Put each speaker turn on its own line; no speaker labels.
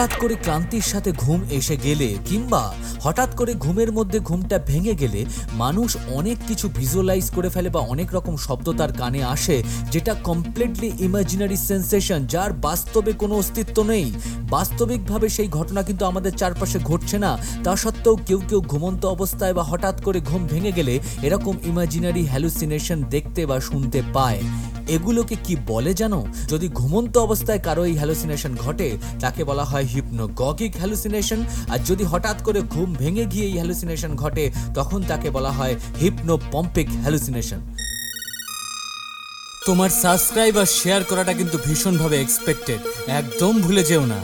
হঠাৎ করে ক্লান্তির সাথে ঘুম এসে গেলে কিংবা হঠাৎ করে ঘুমের মধ্যে ঘুমটা ভেঙে গেলে মানুষ অনেক কিছু ভিজুয়ালাইজ করে ফেলে বা অনেক রকম শব্দ তার কানে আসে, যেটা কমপ্লিটলি ইমাজিনারি সেন্সেশন যার বাস্তবে কোনো অস্তিত্ব নেই। বাস্তবিকভাবে সেই ঘটনা কিন্তু আমাদের চারপাশে ঘটছে না। তা সত্ত্বেও কেউ কেউ ঘুমন্ত অবস্থায় বা হঠাৎ করে ঘুম ভেঙে গেলে এরকম ইমাজিনারি হ্যালুসিনেশন দেখতে বা শুনতে পায়। এগুলোকে কি বলে জানো? যদি ঘুমন্ত অবস্থায় কারও এই হ্যালুসিনেশন ঘটে, তাকে বলা হয় হিপনোগগিক হ্যালুসিনেশন আর যদি হঠাৎ করে ঘুম ভেঙে গিয়ে এই হ্যালুসিনেশন ঘটে, তখন তাকে বলা হয় হিপনোপম্পিক হ্যালুসিনেশন তোমার সাবস্ক্রাইব আর শেয়ার করাটা কিন্তু ভীষণভাবে এক্সপেক্টেড একদম ভুলে যেও না।